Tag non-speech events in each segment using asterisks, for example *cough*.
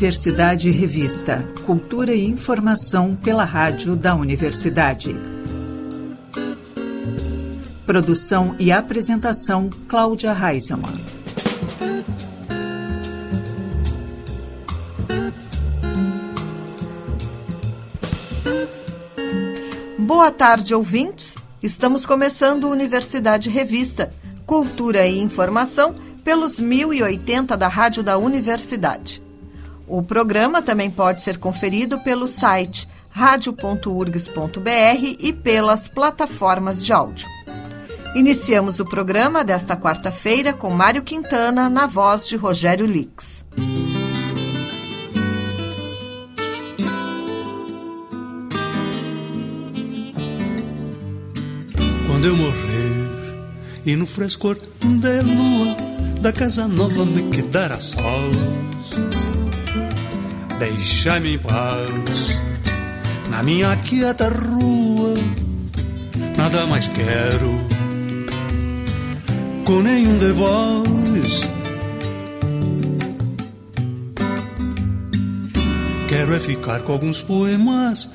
Universidade Revista. Cultura e informação pela rádio da Universidade. Produção e apresentação Cláudia Reisemann. Boa tarde, ouvintes. Estamos começando Universidade Revista, Cultura e Informação pelos 1080 da Rádio da Universidade. O programa também pode ser conferido pelo site radio.urgs.br e pelas plataformas de áudio. Iniciamos o programa desta quarta-feira com Mário Quintana na voz de Rogério Lix. Quando eu morrer e no frescor da lua da casa nova me quedar a sol deixai-me em paz na minha quieta rua. Nada mais quero com nenhum de vós. Quero é ficar com alguns poemas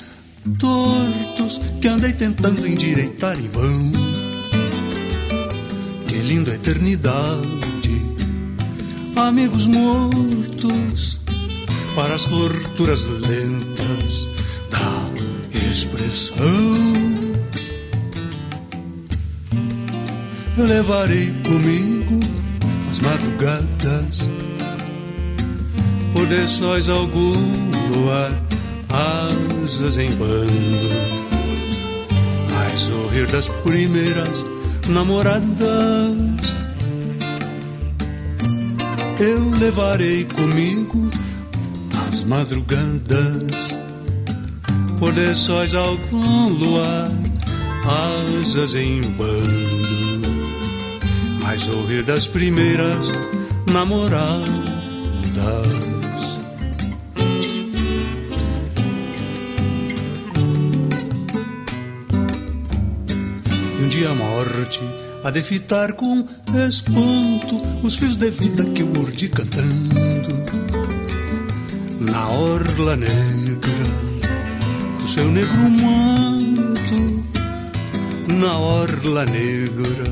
tortos que andei tentando endireitar em vão. Que linda eternidade, amigos mortos para as torturas lentas da expressão. Eu levarei comigo as madrugadas, por de sóis algum luar, asas em bando, a sorrir das primeiras namoradas. Eu levarei comigo madrugadas, por de sóis algum luar, asas em bando, mas ouvir das primeiras namoradas. A morte a de fitar com espanto os fios de vida que eu urdi cantando na orla negra do seu negro manto, na orla negra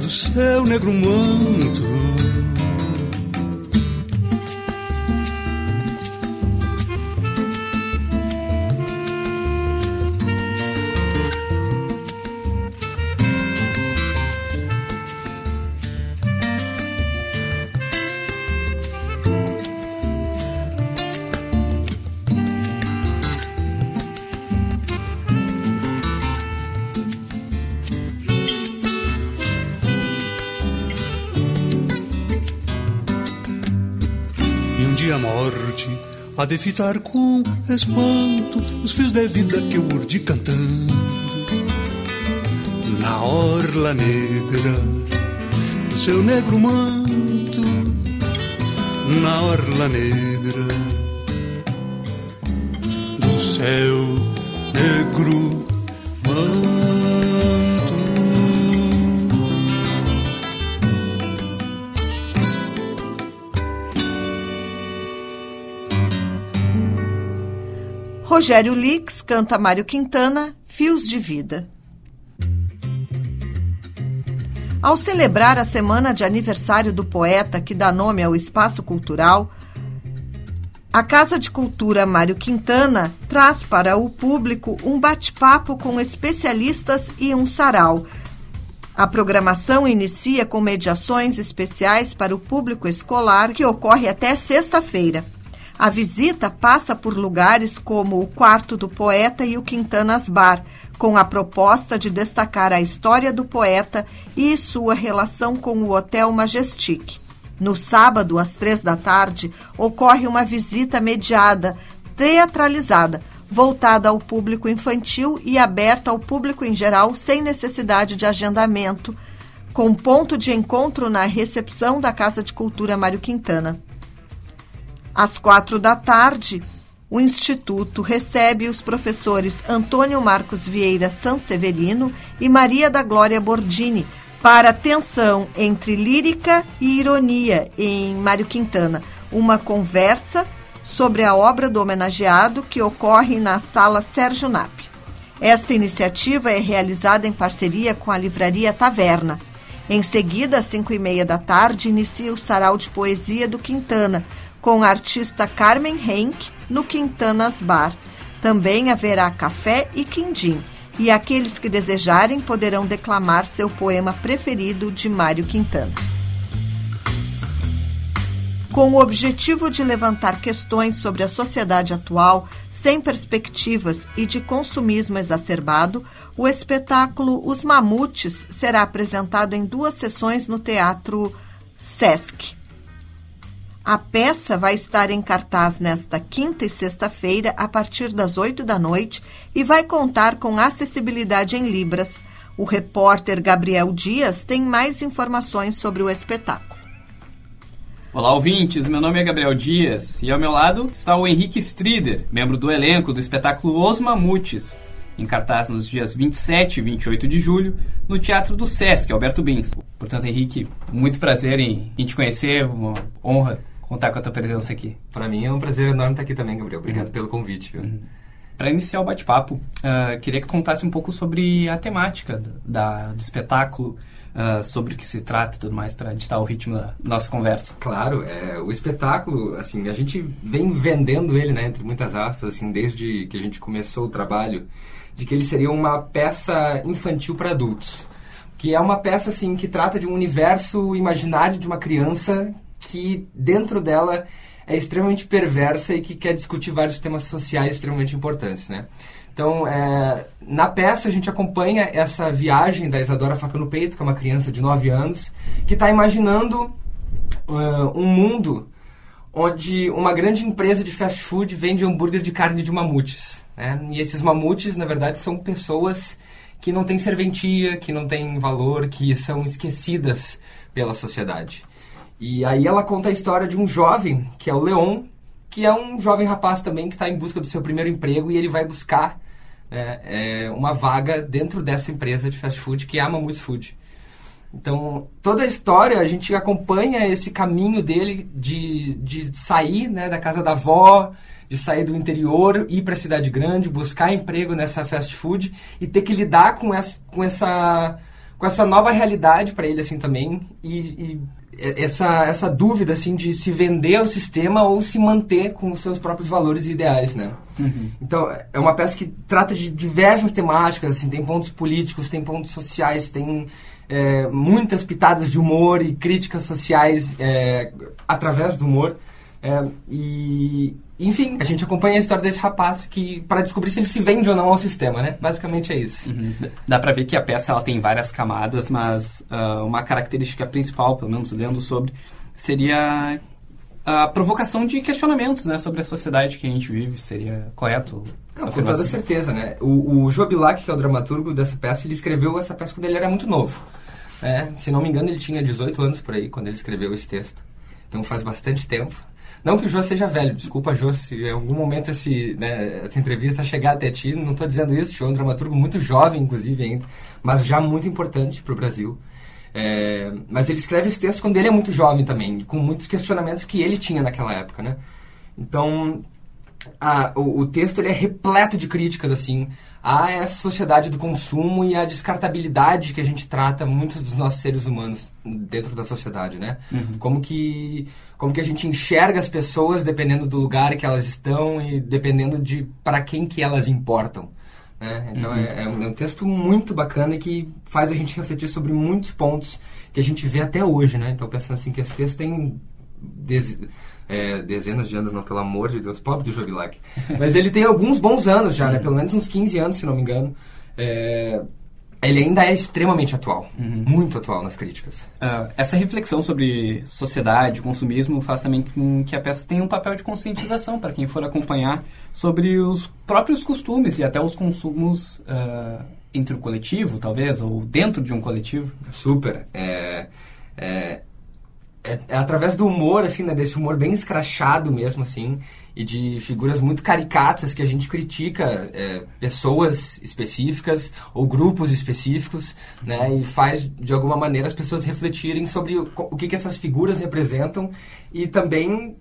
do seu negro manto. A de fitar com espanto os fios de vida que eu urdi cantando. Na orla negra do seu negro manto, na orla negra do seu negro Rogério Lix canta Mário Quintana, Fios de Vida. Ao celebrar a semana de aniversário do poeta que dá nome ao espaço cultural, a Casa de Cultura Mário Quintana traz para o público um bate-papo com especialistas e um sarau. A programação inicia com mediações especiais para o público escolar, que ocorre até sexta-feira. A visita passa por lugares como o Quarto do Poeta e o Quintanas Bar, com a proposta de destacar a história do poeta e sua relação com o Hotel Majestic. No sábado, às três da tarde, ocorre uma visita mediada, teatralizada, voltada ao público infantil e aberta ao público em geral, sem necessidade de agendamento, com ponto de encontro na recepção da Casa de Cultura Mário Quintana. Às quatro da tarde, o Instituto recebe os professores Antônio Marcos Vieira Sanseverino e Maria da Glória Bordini para tensão entre lírica e ironia em Mário Quintana, uma conversa sobre a obra do homenageado que ocorre na Sala Sérgio Nap. Esta iniciativa é realizada em parceria com a Livraria Taverna. Em seguida, às cinco e meia da tarde, inicia o Sarau de Poesia do Quintana, com a artista Carmen Henk no Quintanas Bar. Também haverá café e quindim, e aqueles que desejarem poderão declamar seu poema preferido de Mário Quintana. Com o objetivo de levantar questões sobre a sociedade atual, sem perspectivas e de consumismo exacerbado, o espetáculo Os Mamutes será apresentado em duas sessões no Teatro Sesc. A peça vai estar em cartaz nesta quinta e sexta-feira, a partir das oito da noite, e vai contar com acessibilidade em Libras. O repórter Gabriel Dias tem mais informações sobre o espetáculo. Olá, ouvintes. Meu nome é Gabriel Dias e ao meu lado está o Henrique Strider, membro do elenco do espetáculo Os Mamutes, em cartaz nos dias 27 e 28 de julho, no Teatro do Sesc, Alberto Bins. Portanto, Henrique, muito prazer em, te conhecer, uma honra contar com a tua presença aqui. Para mim é um prazer enorme estar aqui também, Gabriel. Obrigado uhum. pelo convite. Uhum. Para iniciar o bate-papo, uh, queria que contasse um pouco sobre a temática da, do espetáculo, uh, sobre o que se trata e tudo mais, para editar o ritmo da nossa conversa. Claro, é, o espetáculo, assim, a gente vem vendendo ele, né, entre muitas aspas, assim, desde que a gente começou o trabalho, de que ele seria uma peça infantil para adultos. Que é uma peça, assim, que trata de um universo imaginário de uma criança que dentro dela é extremamente perversa e que quer discutir vários temas sociais extremamente importantes, né? Então, é, na peça a gente acompanha essa viagem da Isadora Faca no Peito, que é uma criança de 9 anos, que está imaginando uh, um mundo onde uma grande empresa de fast food vende hambúrguer de carne de mamutes. Né? E esses mamutes, na verdade, são pessoas que não têm serventia, que não têm valor, que são esquecidas pela sociedade. E aí ela conta a história de um jovem, que é o Leon, que é um jovem rapaz também que está em busca do seu primeiro emprego e ele vai buscar né, é, uma vaga dentro dessa empresa de fast food que é a Mamus Food. Então, toda a história, a gente acompanha esse caminho dele de, de sair né, da casa da avó, de sair do interior, ir para a cidade grande, buscar emprego nessa fast food e ter que lidar com essa, com essa, com essa nova realidade para ele assim também e, e essa, essa dúvida assim de se vender ao sistema ou se manter com os seus próprios valores e ideais, né? Uhum. Então é uma peça que trata de diversas temáticas, assim, tem pontos políticos, tem pontos sociais, tem é, muitas pitadas de humor e críticas sociais é, através do humor. É, e, enfim, a gente acompanha a história desse rapaz que para descobrir se ele se vende ou não ao sistema, né? Basicamente é isso. Uhum. Dá para ver que a peça ela tem várias camadas, mas uh, uma característica principal, pelo menos lendo sobre, seria a provocação de questionamentos, né, sobre a sociedade que a gente vive. Seria correto? Não, com toda certeza, né? O, o Jobilac, que é o dramaturgo dessa peça, ele escreveu essa peça quando ele era muito novo. É, se não me engano, ele tinha 18 anos por aí quando ele escreveu esse texto. Então faz bastante tempo. Não que o Jô seja velho, desculpa, Jô, se em algum momento esse, né, essa entrevista chegar até ti, não estou dizendo isso, o Jô é um dramaturgo muito jovem, inclusive, ainda, mas já muito importante para o Brasil. É, mas ele escreve esse texto quando ele é muito jovem também, com muitos questionamentos que ele tinha naquela época, né? Então, a, o, o, texto ele é repleto de críticas, assim, a essa sociedade do consumo e a descartabilidade que a gente trata muitos dos nossos seres humanos dentro da sociedade, né? Uhum. Como que como que a gente enxerga as pessoas dependendo do lugar que elas estão e dependendo de para quem que elas importam. Né? Então uhum. é, é, um, é, um, texto muito bacana e que faz a gente refletir sobre muitos pontos que a gente vê até hoje, né? Então pensando assim que esse texto tem é, dezenas de anos, não, pelo amor de Deus, pobre do Jobilac. *laughs* Mas ele tem alguns bons anos já, né? Pelo menos uns 15 anos, se não me engano. É, ele ainda é extremamente atual, uhum. muito atual nas críticas. Uh, essa reflexão sobre sociedade, consumismo, faz também com que a peça tenha um papel de conscientização para quem for acompanhar sobre os próprios costumes e até os consumos uh, entre o coletivo, talvez, ou dentro de um coletivo. Super. É, é, é, é, através do humor, assim, né? Desse humor bem escrachado mesmo, assim, e de figuras muito caricatas que a gente critica é, pessoas específicas ou grupos específicos, né? E faz, de alguma maneira, as pessoas refletirem sobre o, o que, que essas figuras representam e também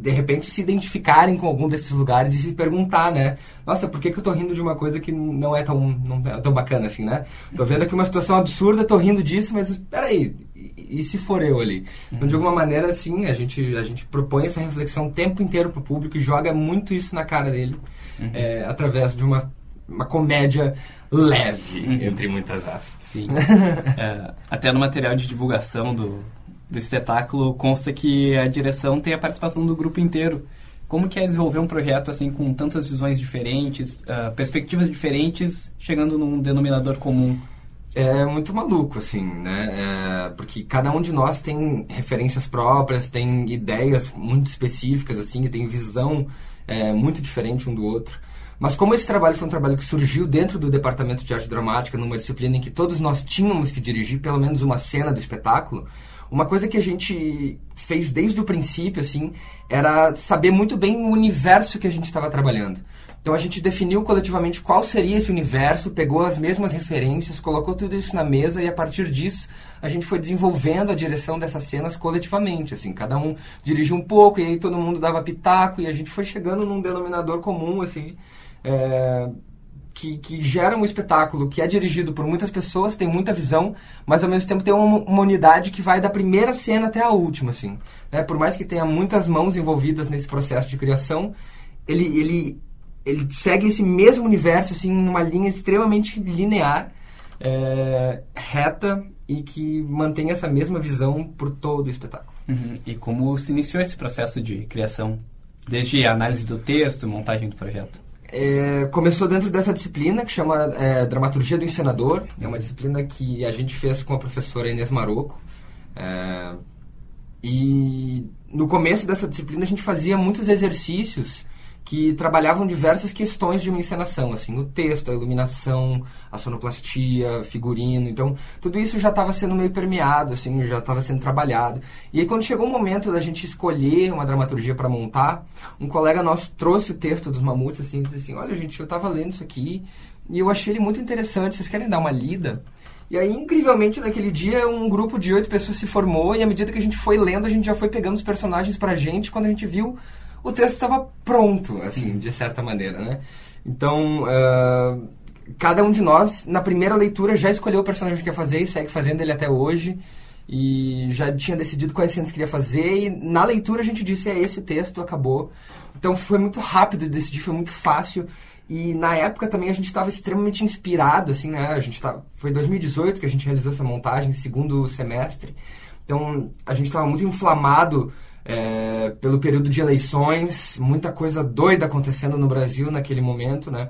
de repente se identificarem com algum desses lugares e se perguntar, né? Nossa, por que, que eu tô rindo de uma coisa que não é tão, não é tão bacana assim, né? Tô vendo aqui uma situação absurda, tô rindo disso, mas peraí, e, e se for eu ali? Então, de alguma maneira, assim, a gente, a gente propõe essa reflexão o tempo inteiro pro público e joga muito isso na cara dele, uhum. é, através de uma, uma comédia leve, uhum. entre muitas aspas. Sim. *laughs* é, até no material de divulgação do do espetáculo consta que a direção tem a participação do grupo inteiro. Como que é desenvolver um projeto assim com tantas visões diferentes, uh, perspectivas diferentes, chegando num denominador comum? É muito maluco, assim, né? É, porque cada um de nós tem referências próprias, tem ideias muito específicas, assim, e tem visão é, muito diferente um do outro. Mas como esse trabalho foi um trabalho que surgiu dentro do departamento de arte dramática, numa disciplina em que todos nós tínhamos que dirigir pelo menos uma cena do espetáculo, uma coisa que a gente fez desde o princípio, assim, era saber muito bem o universo que a gente estava trabalhando. Então a gente definiu coletivamente qual seria esse universo, pegou as mesmas referências, colocou tudo isso na mesa e a partir disso a gente foi desenvolvendo a direção dessas cenas coletivamente, assim, cada um dirigiu um pouco e aí todo mundo dava pitaco e a gente foi chegando num denominador comum, assim, é, que, que gera um espetáculo que é dirigido por muitas pessoas, tem muita visão, mas ao mesmo tempo tem uma, uma unidade que vai da primeira cena até a última, assim. Né? Por mais que tenha muitas mãos envolvidas nesse processo de criação, ele, ele, ele segue esse mesmo universo, assim, numa linha extremamente linear, é, reta e que mantém essa mesma visão por todo o espetáculo. Uhum. E como se iniciou esse processo de criação? Desde a análise do texto, montagem do projeto? É, começou dentro dessa disciplina que chama é, Dramaturgia do Encenador. É uma disciplina que a gente fez com a professora Inês Maroco. É, e no começo dessa disciplina a gente fazia muitos exercícios que trabalhavam diversas questões de uma encenação, assim, o texto, a iluminação, a sonoplastia, figurino. Então, tudo isso já estava sendo meio permeado, assim, já estava sendo trabalhado. E aí, quando chegou o momento da gente escolher uma dramaturgia para montar, um colega nosso trouxe o texto dos Mamutes, assim, e disse assim, olha, gente, eu estava lendo isso aqui e eu achei ele muito interessante, vocês querem dar uma lida? E aí, incrivelmente, naquele dia, um grupo de oito pessoas se formou e à medida que a gente foi lendo, a gente já foi pegando os personagens pra gente. Quando a gente viu, o texto estava pronto, assim, de certa maneira, né? Então, uh, cada um de nós, na primeira leitura, já escolheu o personagem que quer fazer e segue fazendo ele até hoje. E já tinha decidido quais cenas queria fazer. E na leitura a gente disse, é esse o texto, acabou. Então foi muito rápido de decidir, foi muito fácil. E na época também a gente estava extremamente inspirado, assim, né? A gente tá, foi 2018 que a gente realizou essa montagem, segundo semestre. Então a gente estava muito inflamado é, pelo período de eleições, muita coisa doida acontecendo no Brasil naquele momento, né?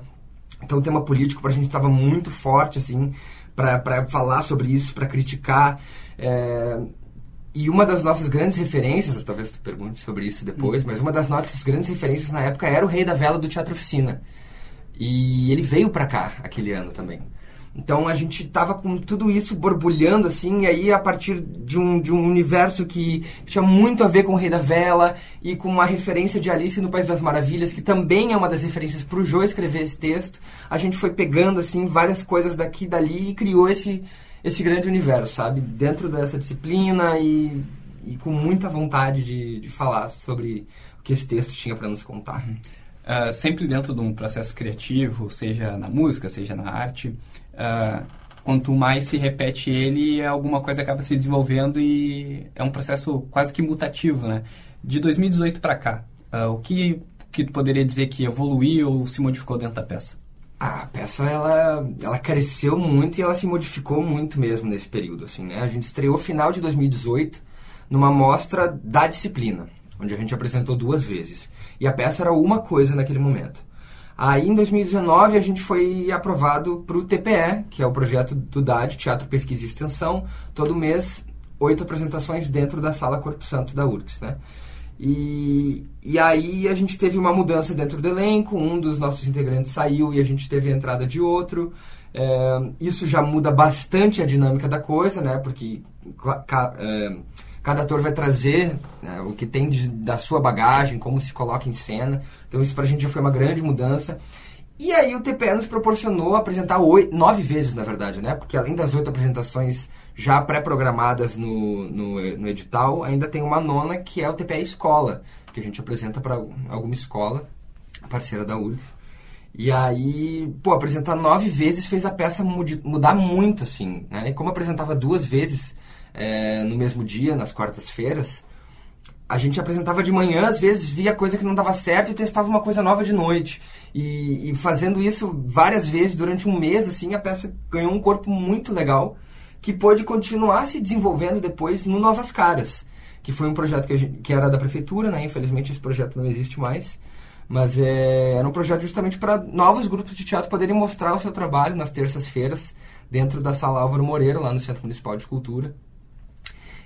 Então o tema político para a gente estava muito forte, assim, para falar sobre isso, para criticar. É, e uma das nossas grandes referências, talvez tu pergunte sobre isso depois, hum. mas uma das nossas grandes referências na época era o Rei da Vela do Teatro Oficina. E ele veio para cá aquele ano também. Então a gente tava com tudo isso borbulhando assim, e aí a partir de um, de um universo que tinha muito a ver com o Rei da Vela e com uma referência de Alice no País das Maravilhas, que também é uma das referências para o Joe escrever esse texto, a gente foi pegando assim várias coisas daqui e dali e criou esse, esse grande universo, sabe? Dentro dessa disciplina e, e com muita vontade de, de falar sobre o que esse texto tinha para nos contar. Uh, sempre dentro de um processo criativo, seja na música, seja na arte, uh, quanto mais se repete ele, alguma coisa acaba se desenvolvendo e é um processo quase que mutativo, né? De 2018 para cá, uh, o que que tu poderia dizer que evoluiu ou se modificou dentro da peça? a peça ela, ela cresceu muito e ela se modificou muito mesmo nesse período, assim, né? A gente estreou final de 2018 numa mostra da disciplina, onde a gente apresentou duas vezes. E a peça era uma coisa naquele momento. Aí, em 2019, a gente foi aprovado para o TPE, que é o projeto do DAD, Teatro, Pesquisa e Extensão. Todo mês, oito apresentações dentro da Sala Corpo Santo da URGS, né? E, e aí a gente teve uma mudança dentro do elenco, um dos nossos integrantes saiu e a gente teve a entrada de outro. É, isso já muda bastante a dinâmica da coisa, né? Porque é, cada ator vai trazer né, o que tem de, da sua bagagem, como se coloca em cena. Então isso pra gente já foi uma grande mudança. E aí o TPE nos proporcionou apresentar oito, nove vezes, na verdade, né? Porque além das oito apresentações já pré-programadas no, no, no, edital, ainda tem uma nona que é o TPE Escola, que a gente apresenta para alguma escola, parceira da URGS. E aí, pô, apresentar nove vezes fez a peça mudar muito, assim, né? E como apresentava duas vezes é, no mesmo dia, nas quartas-feiras, a gente apresentava de manhã, às vezes via coisa que não dava certo e testava uma coisa nova de noite. E, e, fazendo isso várias vezes durante um mês, assim, a peça ganhou um corpo muito legal que pôde continuar se desenvolvendo depois no Novas Caras, que foi um projeto que, gente, que era da prefeitura, né? Infelizmente esse projeto não existe mais. Mas é, era um projeto justamente para novos grupos de teatro poderem mostrar o seu trabalho nas terças-feiras dentro da Sala Álvaro Moreira, lá no Centro Municipal de Cultura.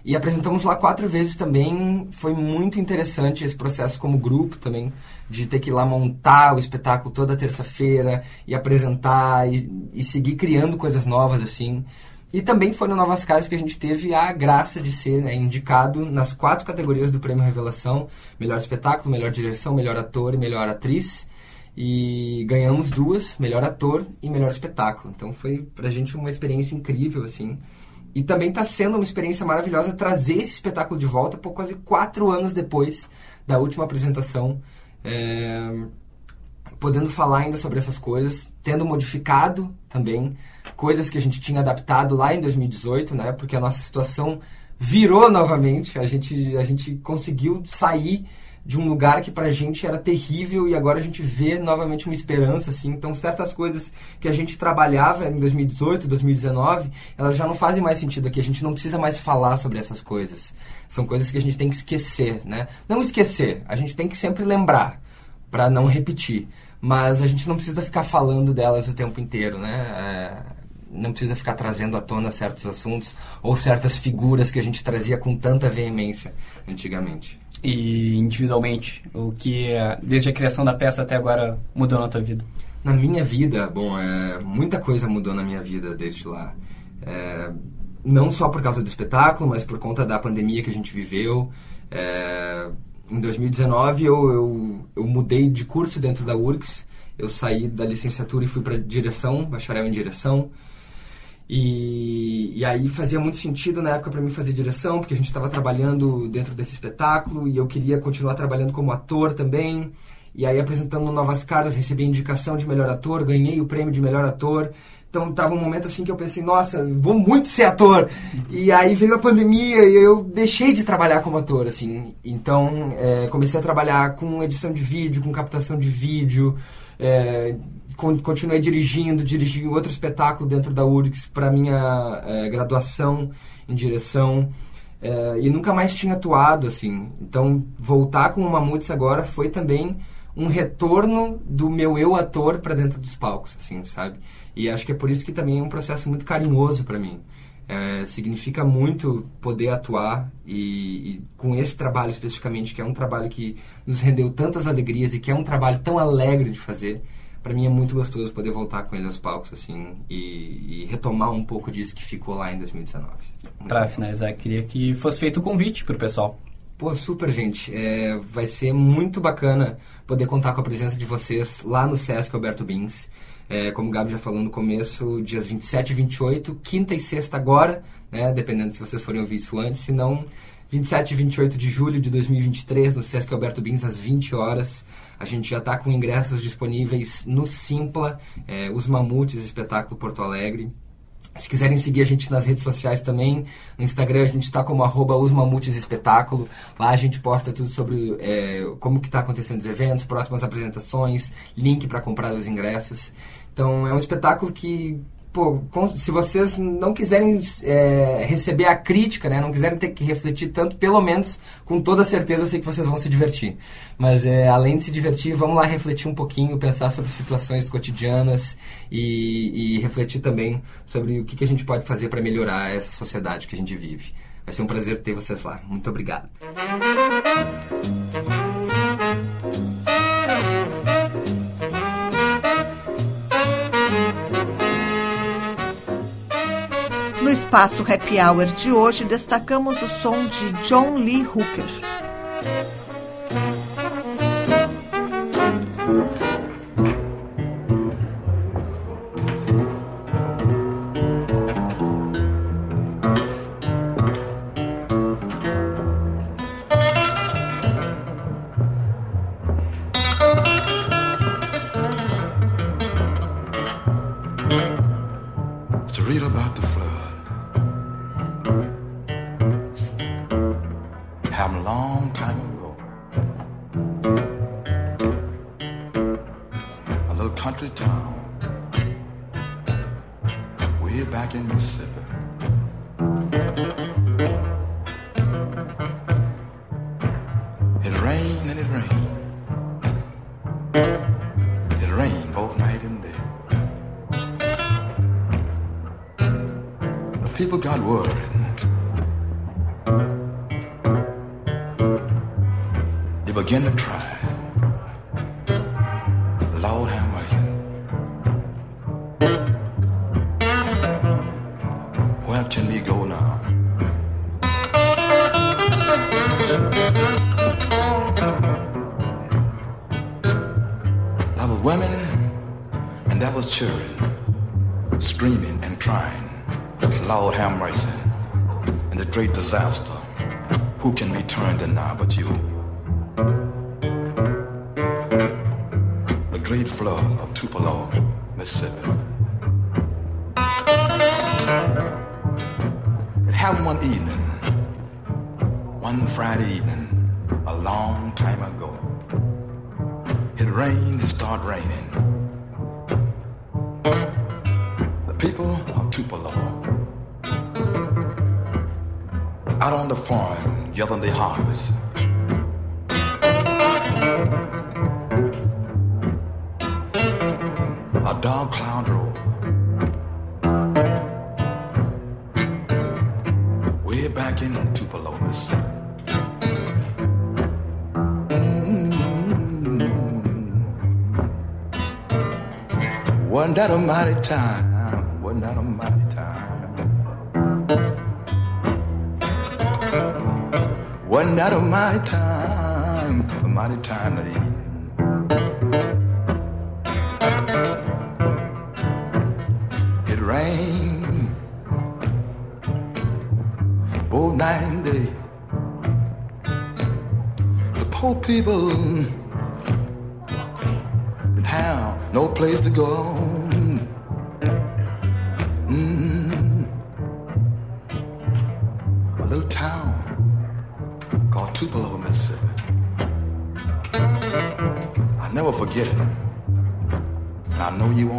E apresentamos lá quatro vezes também. Foi muito interessante esse processo como grupo também, de ter que ir lá montar o espetáculo toda terça-feira e apresentar e, e, seguir criando coisas novas assim. E também foi no Novas Caras que a gente teve a graça de ser né, indicado nas quatro categorias do Prêmio Revelação: melhor espetáculo, melhor direção, melhor ator e melhor atriz. E ganhamos duas, melhor ator e melhor espetáculo. Então foi pra gente uma experiência incrível assim. E também está sendo uma experiência maravilhosa trazer esse espetáculo de volta por quase quatro anos depois da última apresentação. É, podendo falar ainda sobre essas coisas, tendo modificado também coisas que a gente tinha adaptado lá em 2018, né? Porque a nossa situação virou novamente, a gente, a gente conseguiu sair de um lugar que pra gente era terrível e agora a gente vê novamente uma esperança, assim. Então, certas coisas que a gente trabalhava em 2018, 2019, elas já não fazem mais sentido aqui. A gente não precisa mais falar sobre essas coisas. São coisas que a gente tem que esquecer, né? Não esquecer, a gente tem que sempre lembrar para não repetir. Mas a gente não precisa ficar falando delas o tempo inteiro, né? É não precisa ficar trazendo à tona certos assuntos ou certas figuras que a gente trazia com tanta veemência antigamente e individualmente? O que, desde a criação da peça até agora, mudou na tua vida? Na minha vida, bom, é, muita coisa mudou na minha vida desde lá. É, não só por causa do espetáculo, mas por conta da pandemia que a gente viveu. É, em 2019 eu, eu, eu, mudei de curso dentro da URGS. Eu saí da licenciatura e fui para direção, bacharel em direção. E, e aí fazia muito sentido na época para mim fazer direção, porque a gente estava trabalhando dentro desse espetáculo e eu queria continuar trabalhando como ator também. E aí apresentando Novas Caras, recebi indicação de melhor ator, ganhei o prêmio de melhor ator. Então tava um momento assim que eu pensei, nossa, vou muito ser ator. E aí veio a pandemia e eu deixei de trabalhar como ator, assim. Então é, comecei a trabalhar com edição de vídeo, com captação de vídeo, é, continuei dirigindo, dirigi outro espetáculo dentro da URGS para minha é, graduação em direção é, e nunca mais tinha atuado assim. Então voltar com o Mamutes agora foi também um retorno do meu eu ator para dentro dos palcos, assim, sabe? E acho que é por isso que também é um processo muito carinhoso para mim. É, significa muito poder atuar e, e, com esse trabalho especificamente, que é um trabalho que nos rendeu tantas alegrias e que é um trabalho tão alegre de fazer para mim é muito gostoso poder voltar com ele aos palcos assim e, e retomar um pouco disso que ficou lá em 2019. Para finalizar, queria que fosse feito o convite para o pessoal. Pô, super, gente. É, vai ser muito bacana poder contar com a presença de vocês lá no Sesc Alberto Bins. É, como o Gabi já falou no começo, dias 27 e 28, quinta e sexta agora, né, dependendo se vocês forem ouvir isso antes, se não 27 e 28 de julho de 2023, no Sesc Alberto Bins, às 20 horas. A gente já está com ingressos disponíveis no Simpla, é, Os Mamutes, espetáculo Porto Alegre. Se quiserem seguir a gente nas redes sociais também, no Instagram a gente está como arroba Espetáculo. Lá a gente posta tudo sobre é, como que está acontecendo os eventos, próximas apresentações, link para comprar os ingressos. Então é um espetáculo que pô, se vocês não quiserem é, receber a crítica, né, não quiserem ter que refletir tanto, pelo menos com toda certeza eu sei que vocês vão se divertir. Mas é, além de se divertir, vamos lá refletir um pouquinho, pensar sobre situações cotidianas e, e refletir também sobre o que, que a gente pode fazer para melhorar essa sociedade que a gente vive. Vai ser um prazer ter vocês lá. Muito obrigado. Espaço Happy Hour de hoje, destacamos o som de John Lee Hooker. children screaming and crying, Lord have mercy, and the great disaster. Who can be turned in now but you? The great flood of Tupelo, Mississippi. It happened one evening, one Friday evening, a long time ago. It rained, it started raining. out on the farm yelling the harvest. A dark cloud rolled. Way back in Tupelo, Mississippi. Mm-hmm. Wasn't that a mighty time? Wasn't that a mighty time? A mighty time that evening.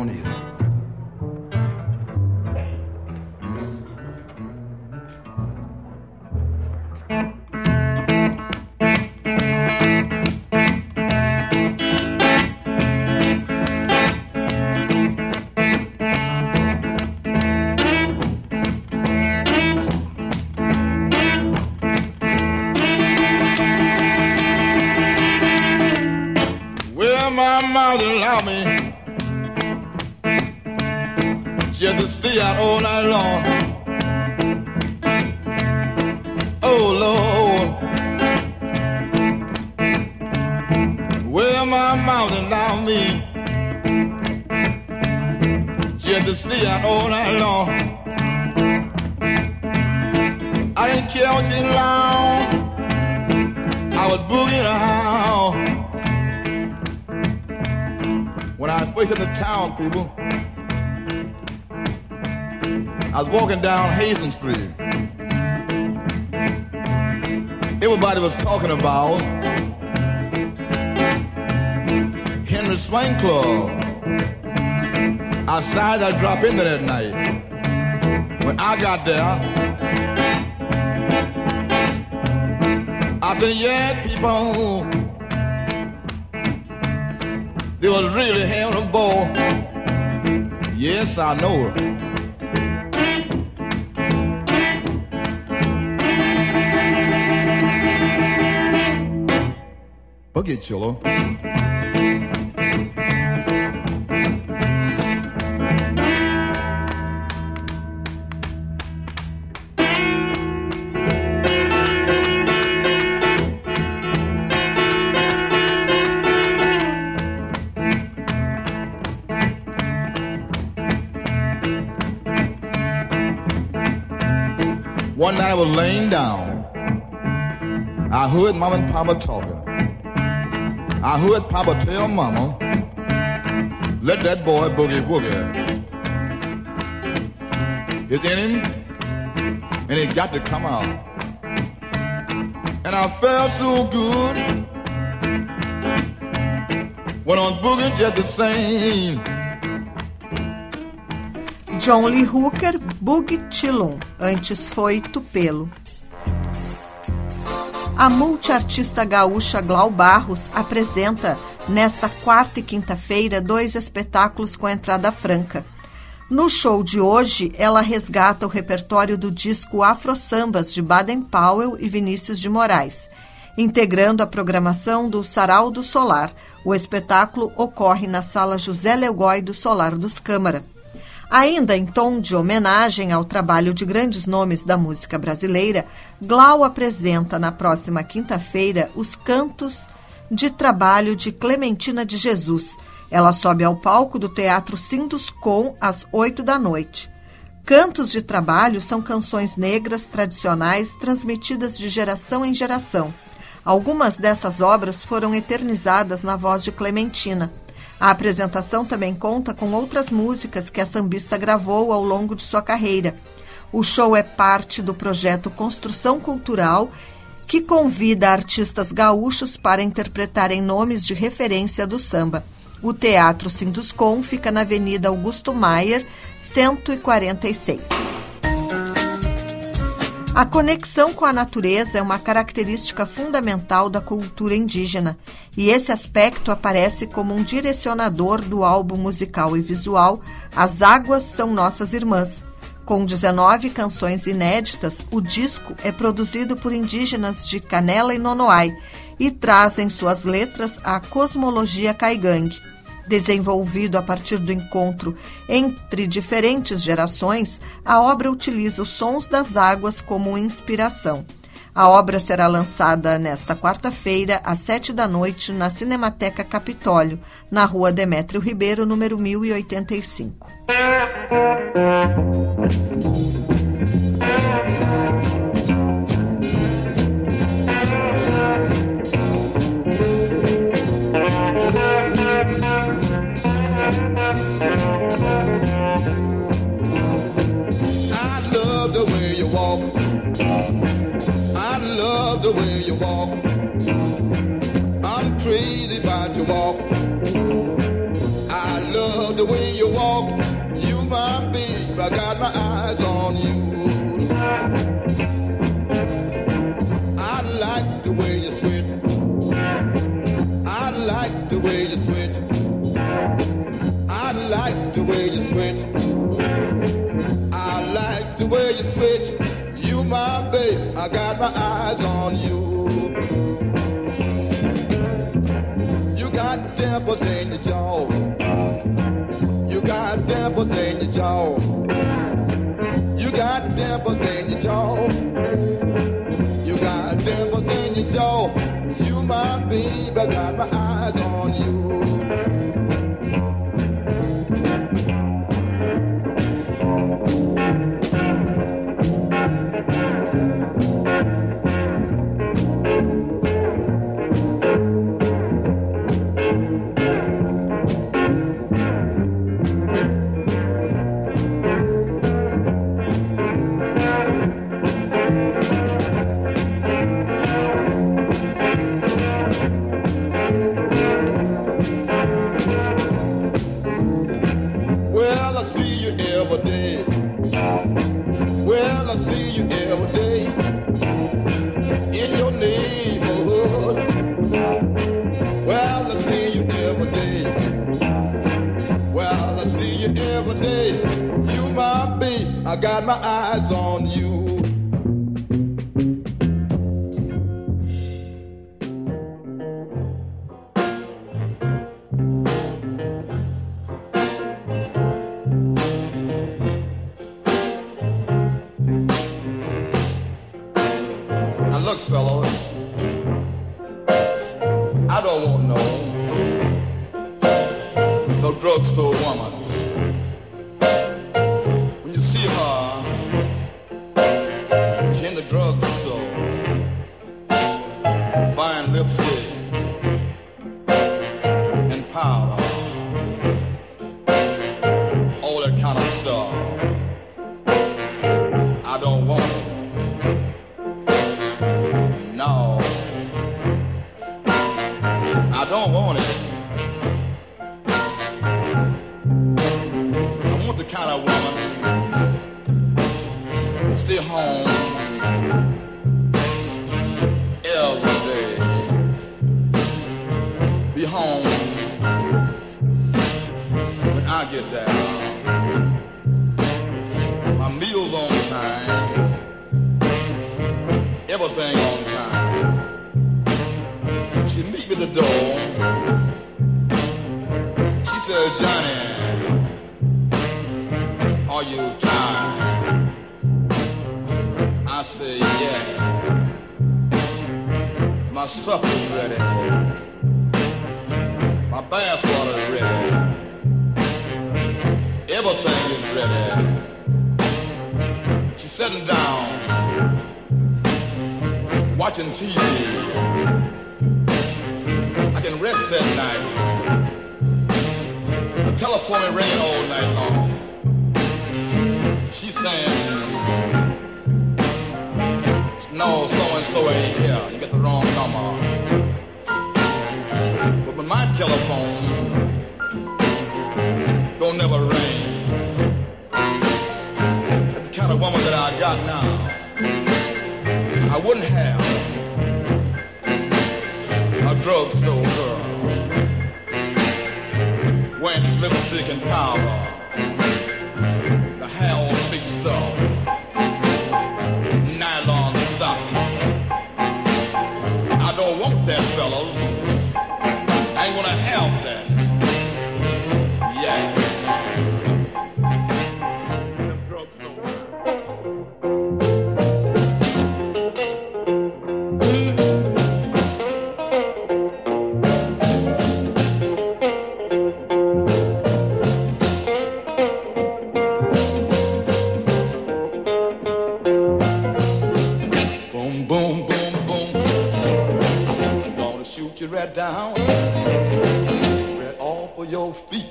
I One night I was laying down. I heard mom and papa talking. I heard Papa tell Mama, let that boy boogie woogie. It's in him, and it got to come out. And I felt so good. Went on boogie just the same. John Lee Hooker, Bug Chilum, antes foi Tupelo. A multiartista gaúcha Glau Barros apresenta, nesta quarta e quinta-feira, dois espetáculos com entrada franca. No show de hoje, ela resgata o repertório do disco Afro Sambas de Baden Powell e Vinícius de Moraes. Integrando a programação do Sarau do Solar, o espetáculo ocorre na sala José Leogói do Solar dos Câmara. Ainda em tom de homenagem ao trabalho de grandes nomes da música brasileira, Glau apresenta na próxima quinta-feira os cantos de trabalho de Clementina de Jesus. Ela sobe ao palco do Teatro Sindus Com às oito da noite. Cantos de trabalho são canções negras tradicionais transmitidas de geração em geração. Algumas dessas obras foram eternizadas na voz de Clementina. A apresentação também conta com outras músicas que a sambista gravou ao longo de sua carreira. O show é parte do projeto Construção Cultural, que convida artistas gaúchos para interpretarem nomes de referência do samba. O Teatro Sinduscom fica na Avenida Augusto Maier, 146. A conexão com a natureza é uma característica fundamental da cultura indígena, e esse aspecto aparece como um direcionador do álbum musical e visual As Águas São Nossas Irmãs. Com 19 canções inéditas, o disco é produzido por indígenas de Canela e Nonoai e traz em suas letras a cosmologia caigangue Desenvolvido a partir do encontro entre diferentes gerações, a obra utiliza os sons das águas como inspiração. A obra será lançada nesta quarta-feira, às sete da noite, na Cinemateca Capitólio, na rua Demétrio Ribeiro, número 1085. I love the way you walk. I love the way you walk. I'm crazy about your walk. I love the way you walk. You my babe, I got my eyes on you. You You got dimples in your jaw. You got dimples in your jaw. You got dimples in your jaw. You got dimples in your jaw. You my baby, got my eyes I get there. My meals on time. Everything on time. She meet me at the door. She said, Johnny, are you tired? I say, yeah. My supper's ready. My bath water is ready. Everything is ready. She's sitting down, watching TV. I can rest that night. The telephone ringing all night long. She's saying, no, so and so ain't here. You got the wrong number. But my telephone, don't never ring. Now. I wouldn't have a drugstore girl wearing lipstick and powder, the hair all fixed up nylon stocking. I don't want that, fellas. Down, right off of your feet.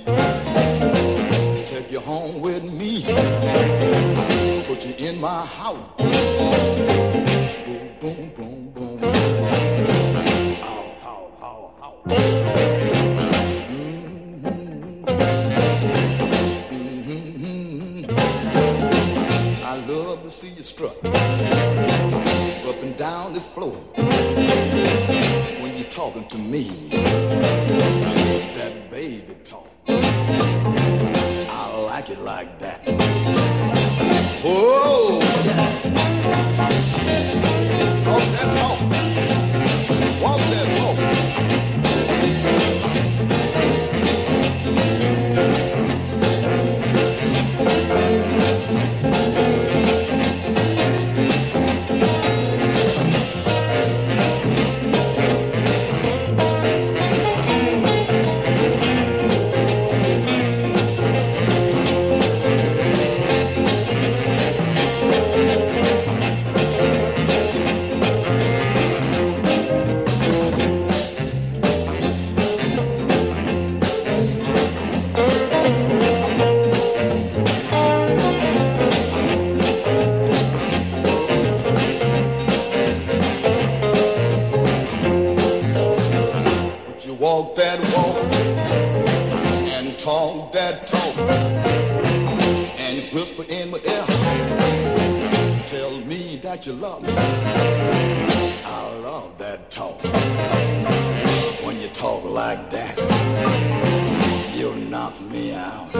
You knock me out.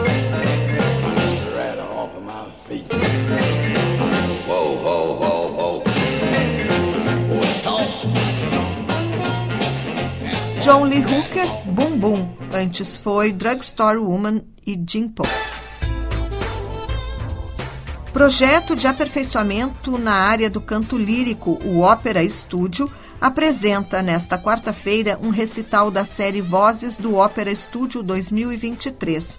Right off of my feet. Whoa, whoa, whoa, whoa. John Lee Hooker, Boom Boom. Antes foi Drugstore Woman e Jim Pop. Projeto de aperfeiçoamento na área do canto lírico, o Ópera Estúdio, apresenta nesta quarta-feira um recital da série Vozes do Ópera Estúdio 2023.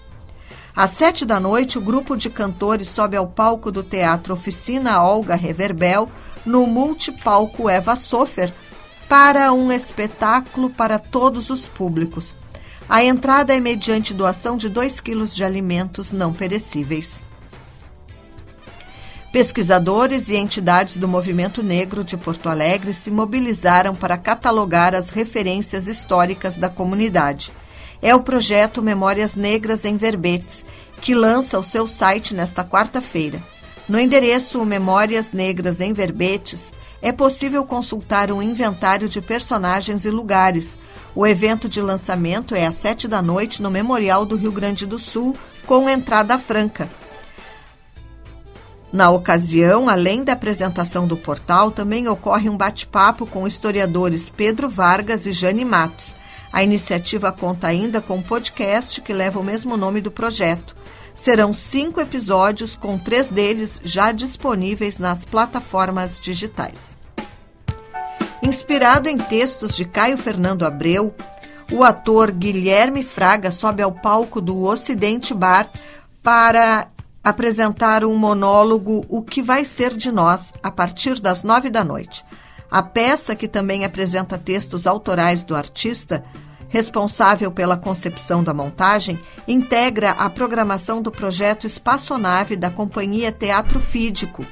Às sete da noite, o grupo de cantores sobe ao palco do Teatro Oficina Olga Reverbel, no multipalco Eva Sofer para um espetáculo para todos os públicos. A entrada é mediante doação de 2 quilos de alimentos não perecíveis. Pesquisadores e entidades do movimento negro de Porto Alegre se mobilizaram para catalogar as referências históricas da comunidade. É o projeto Memórias Negras em Verbetes, que lança o seu site nesta quarta-feira. No endereço Memórias Negras em Verbetes, é possível consultar um inventário de personagens e lugares. O evento de lançamento é às sete da noite no Memorial do Rio Grande do Sul, com entrada franca. Na ocasião, além da apresentação do portal, também ocorre um bate-papo com historiadores Pedro Vargas e Jane Matos. A iniciativa conta ainda com um podcast que leva o mesmo nome do projeto. Serão cinco episódios, com três deles já disponíveis nas plataformas digitais. Inspirado em textos de Caio Fernando Abreu, o ator Guilherme Fraga sobe ao palco do Ocidente Bar para apresentar um monólogo O que vai ser de nós a partir das nove da noite. A peça, que também apresenta textos autorais do artista, responsável pela concepção da montagem, integra a programação do projeto Espaçonave da companhia Teatro Fídico.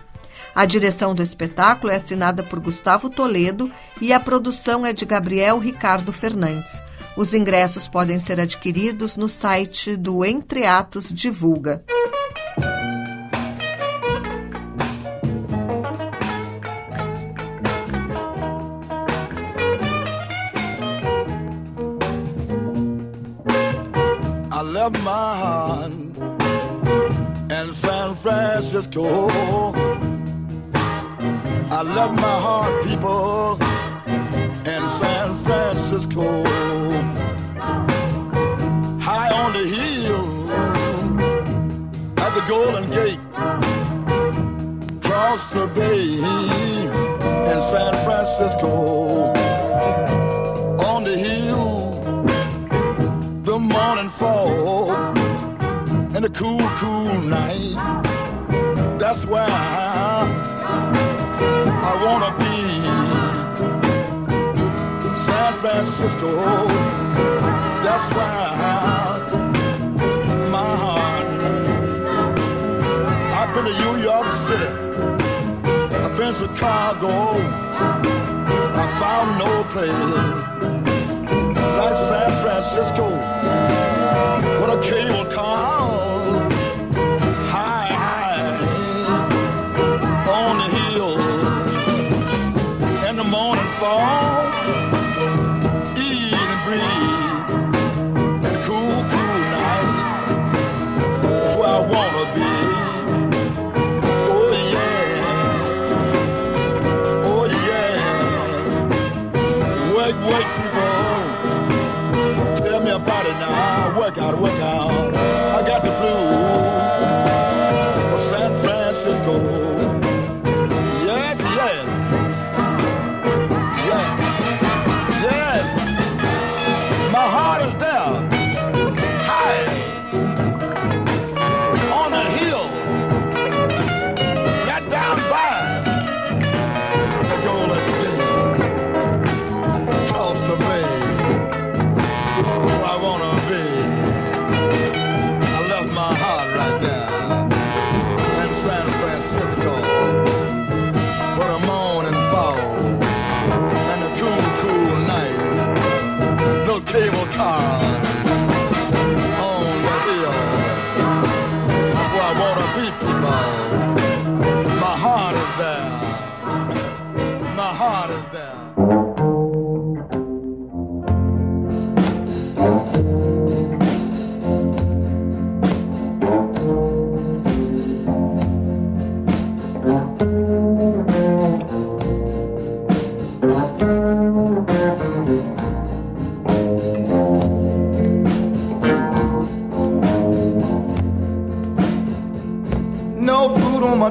A direção do espetáculo é assinada por Gustavo Toledo e a produção é de Gabriel Ricardo Fernandes. Os ingressos podem ser adquiridos no site do Entreatos Divulga. Heart in San Francisco. I left my heart, people, in San Francisco. High on the hill at the Golden Gate, across the bay in San Francisco. Morning fall and the cool, cool night. That's where I, I wanna be. San Francisco. That's where my heart. I've been to New York City. I've been to Chicago. I found no place like San Francisco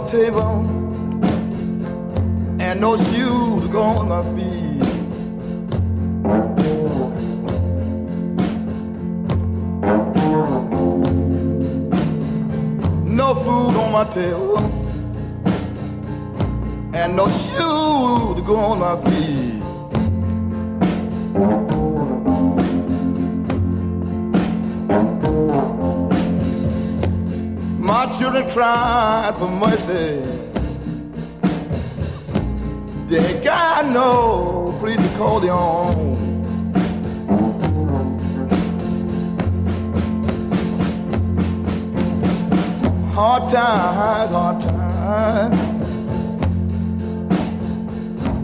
table My children cried for mercy. They got no police to call their own. Hard times, hard times.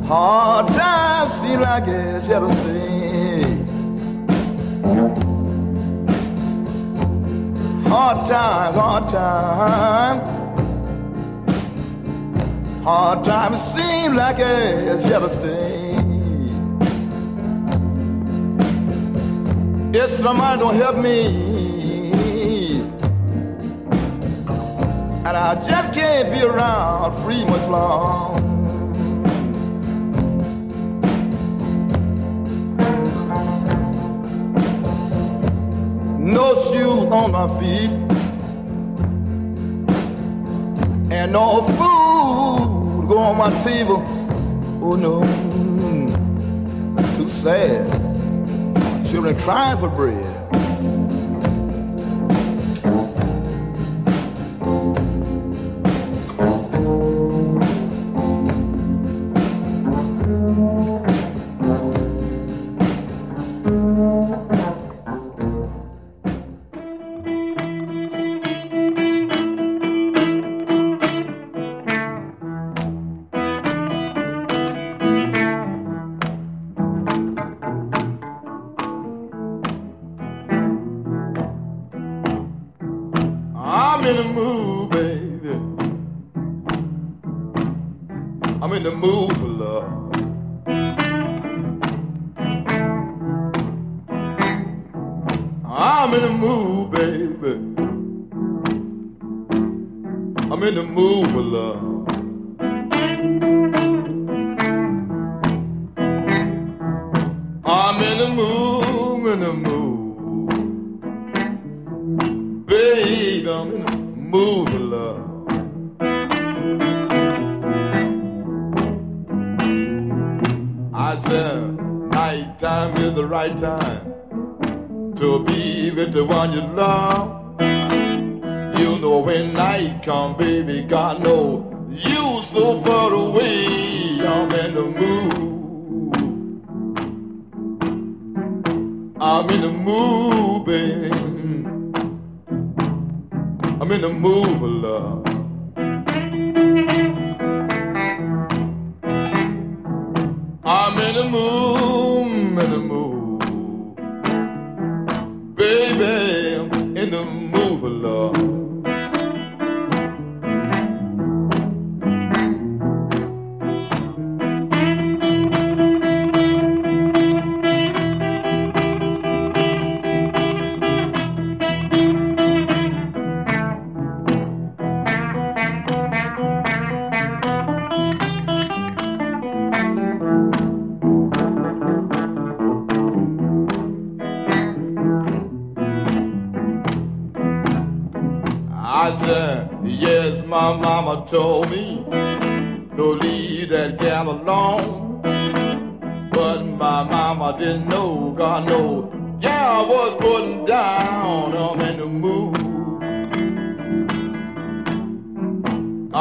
Hard times seem like it's here to stay. Hard times, hard times. Hard times seem like it's here to stay. If somebody don't help me, and I just can't be around free much long. No shoes on my feet, and no food go on my table. Oh no, too sad. Children crying for bread. I'm in the mood, baby. I'm in the mood for love.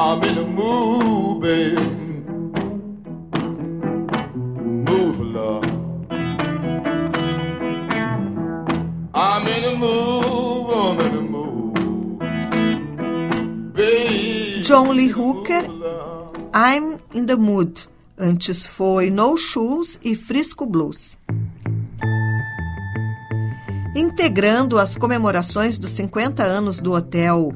I'm in the mood, baby. Mood for love. I'm in the mood, I'm in the mood. Baby. John Lee Hooker, I'm in the Mood. Antes foi No Shoes e Frisco Blues. Integrando as comemorações dos 50 anos do hotel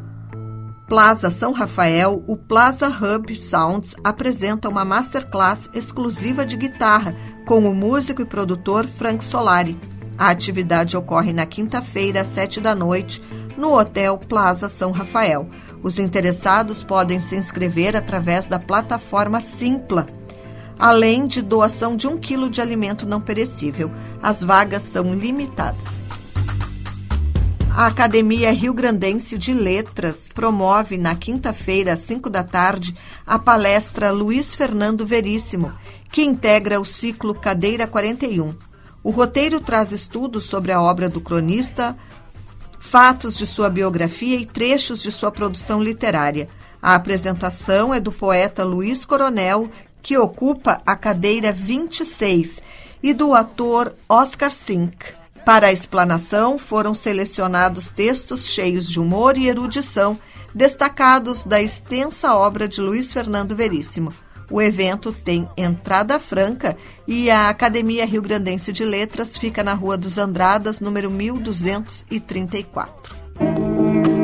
Plaza São Rafael, o Plaza Hub Sounds apresenta uma masterclass exclusiva de guitarra com o músico e produtor Frank Solari. A atividade ocorre na quinta-feira, às sete da noite, no Hotel Plaza São Rafael. Os interessados podem se inscrever através da plataforma Simpla, além de doação de um quilo de alimento não perecível. As vagas são limitadas. A Academia Rio Grandense de Letras promove na quinta-feira, às 5 da tarde, a palestra Luiz Fernando Veríssimo, que integra o ciclo Cadeira 41. O roteiro traz estudos sobre a obra do cronista, fatos de sua biografia e trechos de sua produção literária. A apresentação é do poeta Luiz Coronel, que ocupa a cadeira 26, e do ator Oscar Sink. Para a explanação, foram selecionados textos cheios de humor e erudição, destacados da extensa obra de Luiz Fernando Veríssimo. O evento tem entrada franca e a Academia Rio Grandense de Letras fica na Rua dos Andradas, número 1234.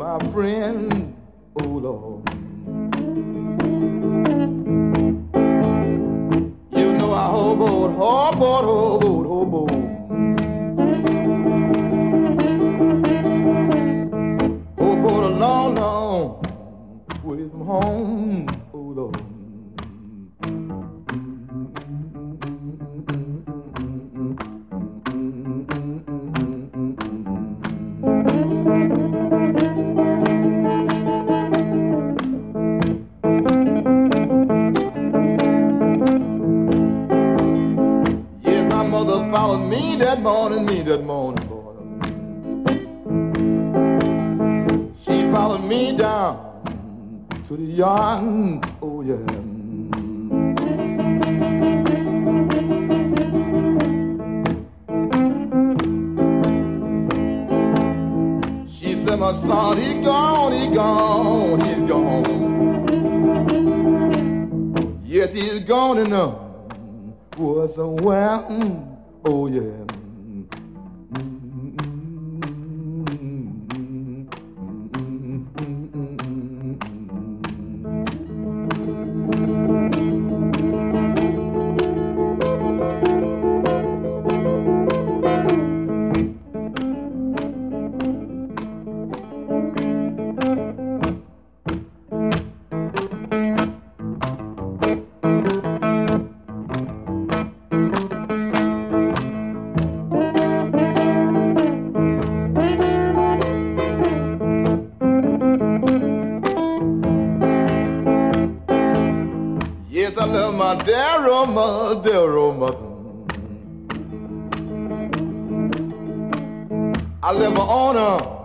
my friend, oh Lord. Dear old mother, I live on honor.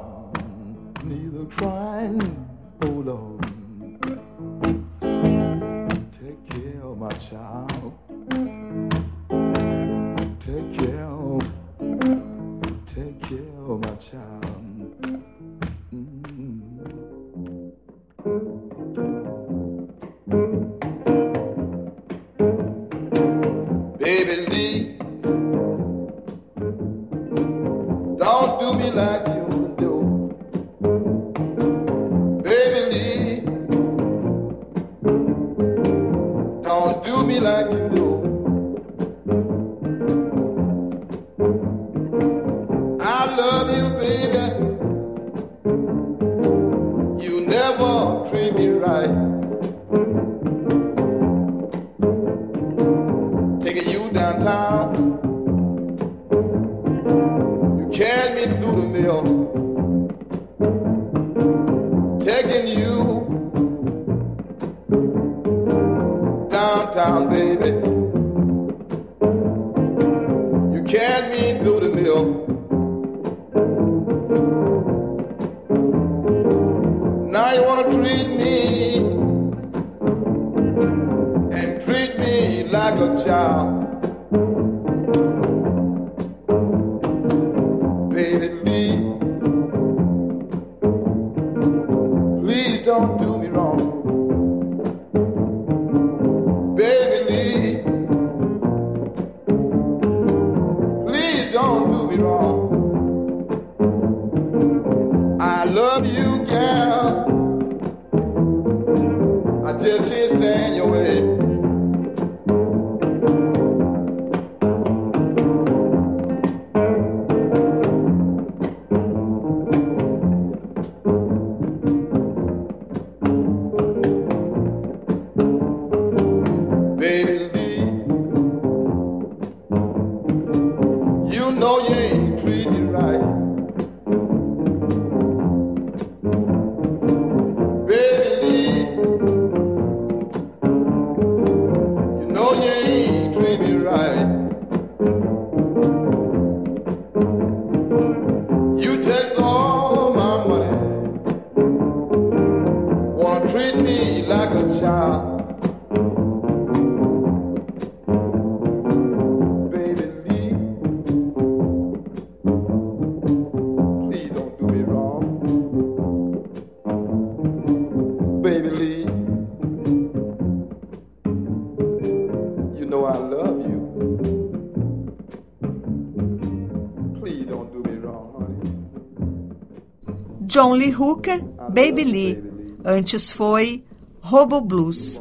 Lee Hooker, Baby Lee. Antes foi Robo Blues.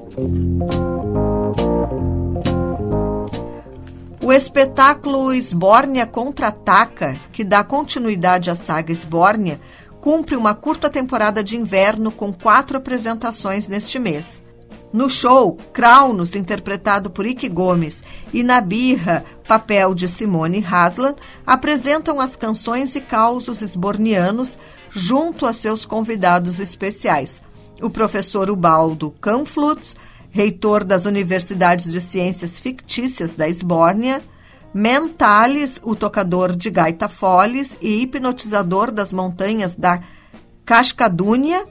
O espetáculo Esbórnia Contra-Ataca, que dá continuidade à saga Esbórnia, cumpre uma curta temporada de inverno com quatro apresentações neste mês. No show, Kraunos, interpretado por Ike Gomes, e na birra, papel de Simone Haslan, apresentam as canções e causos esbornianos junto a seus convidados especiais, o professor Ubaldo Canflutz, reitor das Universidades de Ciências Fictícias da Esbórnia, Mentales, o tocador de gaita foles e hipnotizador das montanhas da Cascadúnia,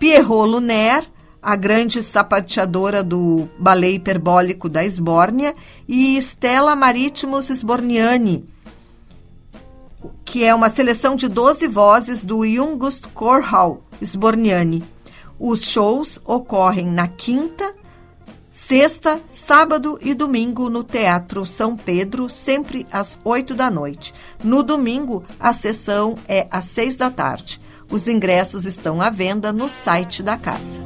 Pierrot Luner, a grande sapateadora do balé hiperbólico da Esbórnia, e Stella Marítimos Sborniani, que é uma seleção de 12 vozes do Jungust Chorhal Sborniani. Os shows ocorrem na quinta, Sexta, sábado e domingo no Teatro São Pedro, sempre às 8 da noite. No domingo, a sessão é às 6 da tarde. Os ingressos estão à venda no site da casa.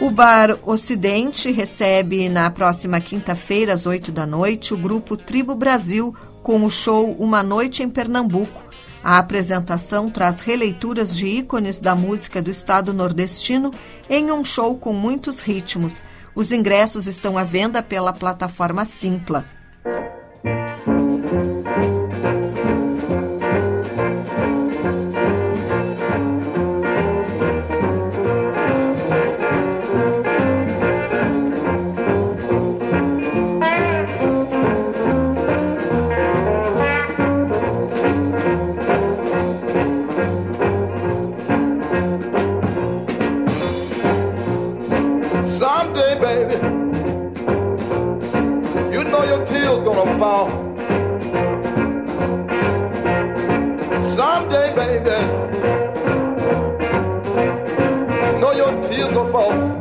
O Bar Ocidente recebe na próxima quinta-feira, às 8 da noite, o grupo Tribo Brasil com o show Uma Noite em Pernambuco a apresentação traz releituras de ícones da música do estado nordestino em um show com muitos ritmos. Os ingressos estão à venda pela plataforma Simpla. ball. Someday, baby, know your tears will fall.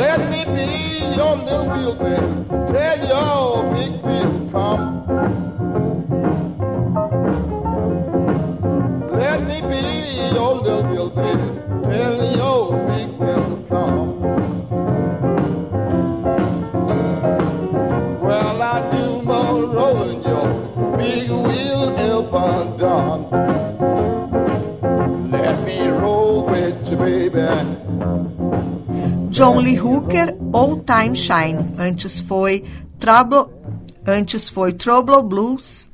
Let me be your little wheelman. Tell your big big come. Lee Hooker ou Time Shine. Antes foi Trouble, antes foi Trouble Blues.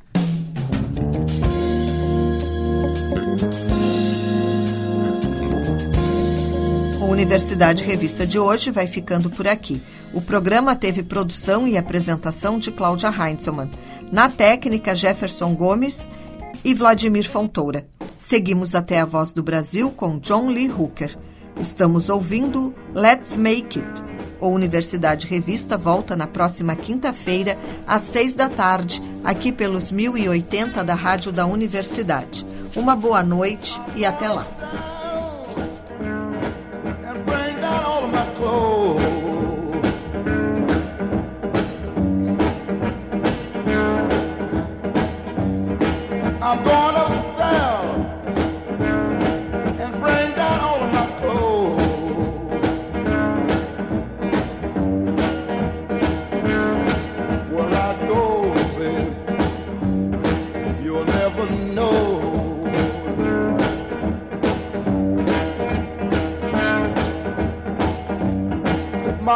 O Universidade Revista de hoje vai ficando por aqui. O programa teve produção e apresentação de Cláudia Heinzelmann. Na técnica, Jefferson Gomes e Vladimir Fontoura. Seguimos até a Voz do Brasil com John Lee Hooker. Estamos ouvindo Let's Make It. O Universidade Revista volta na próxima quinta-feira, às seis da tarde, aqui pelos 1080 da Rádio da Universidade. Uma boa noite e até lá. I'm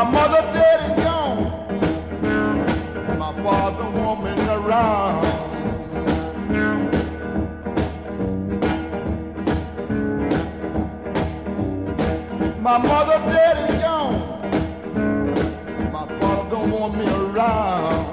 My mother dead and gone. My father woman around. My mother dead and gone. My father don't want me around.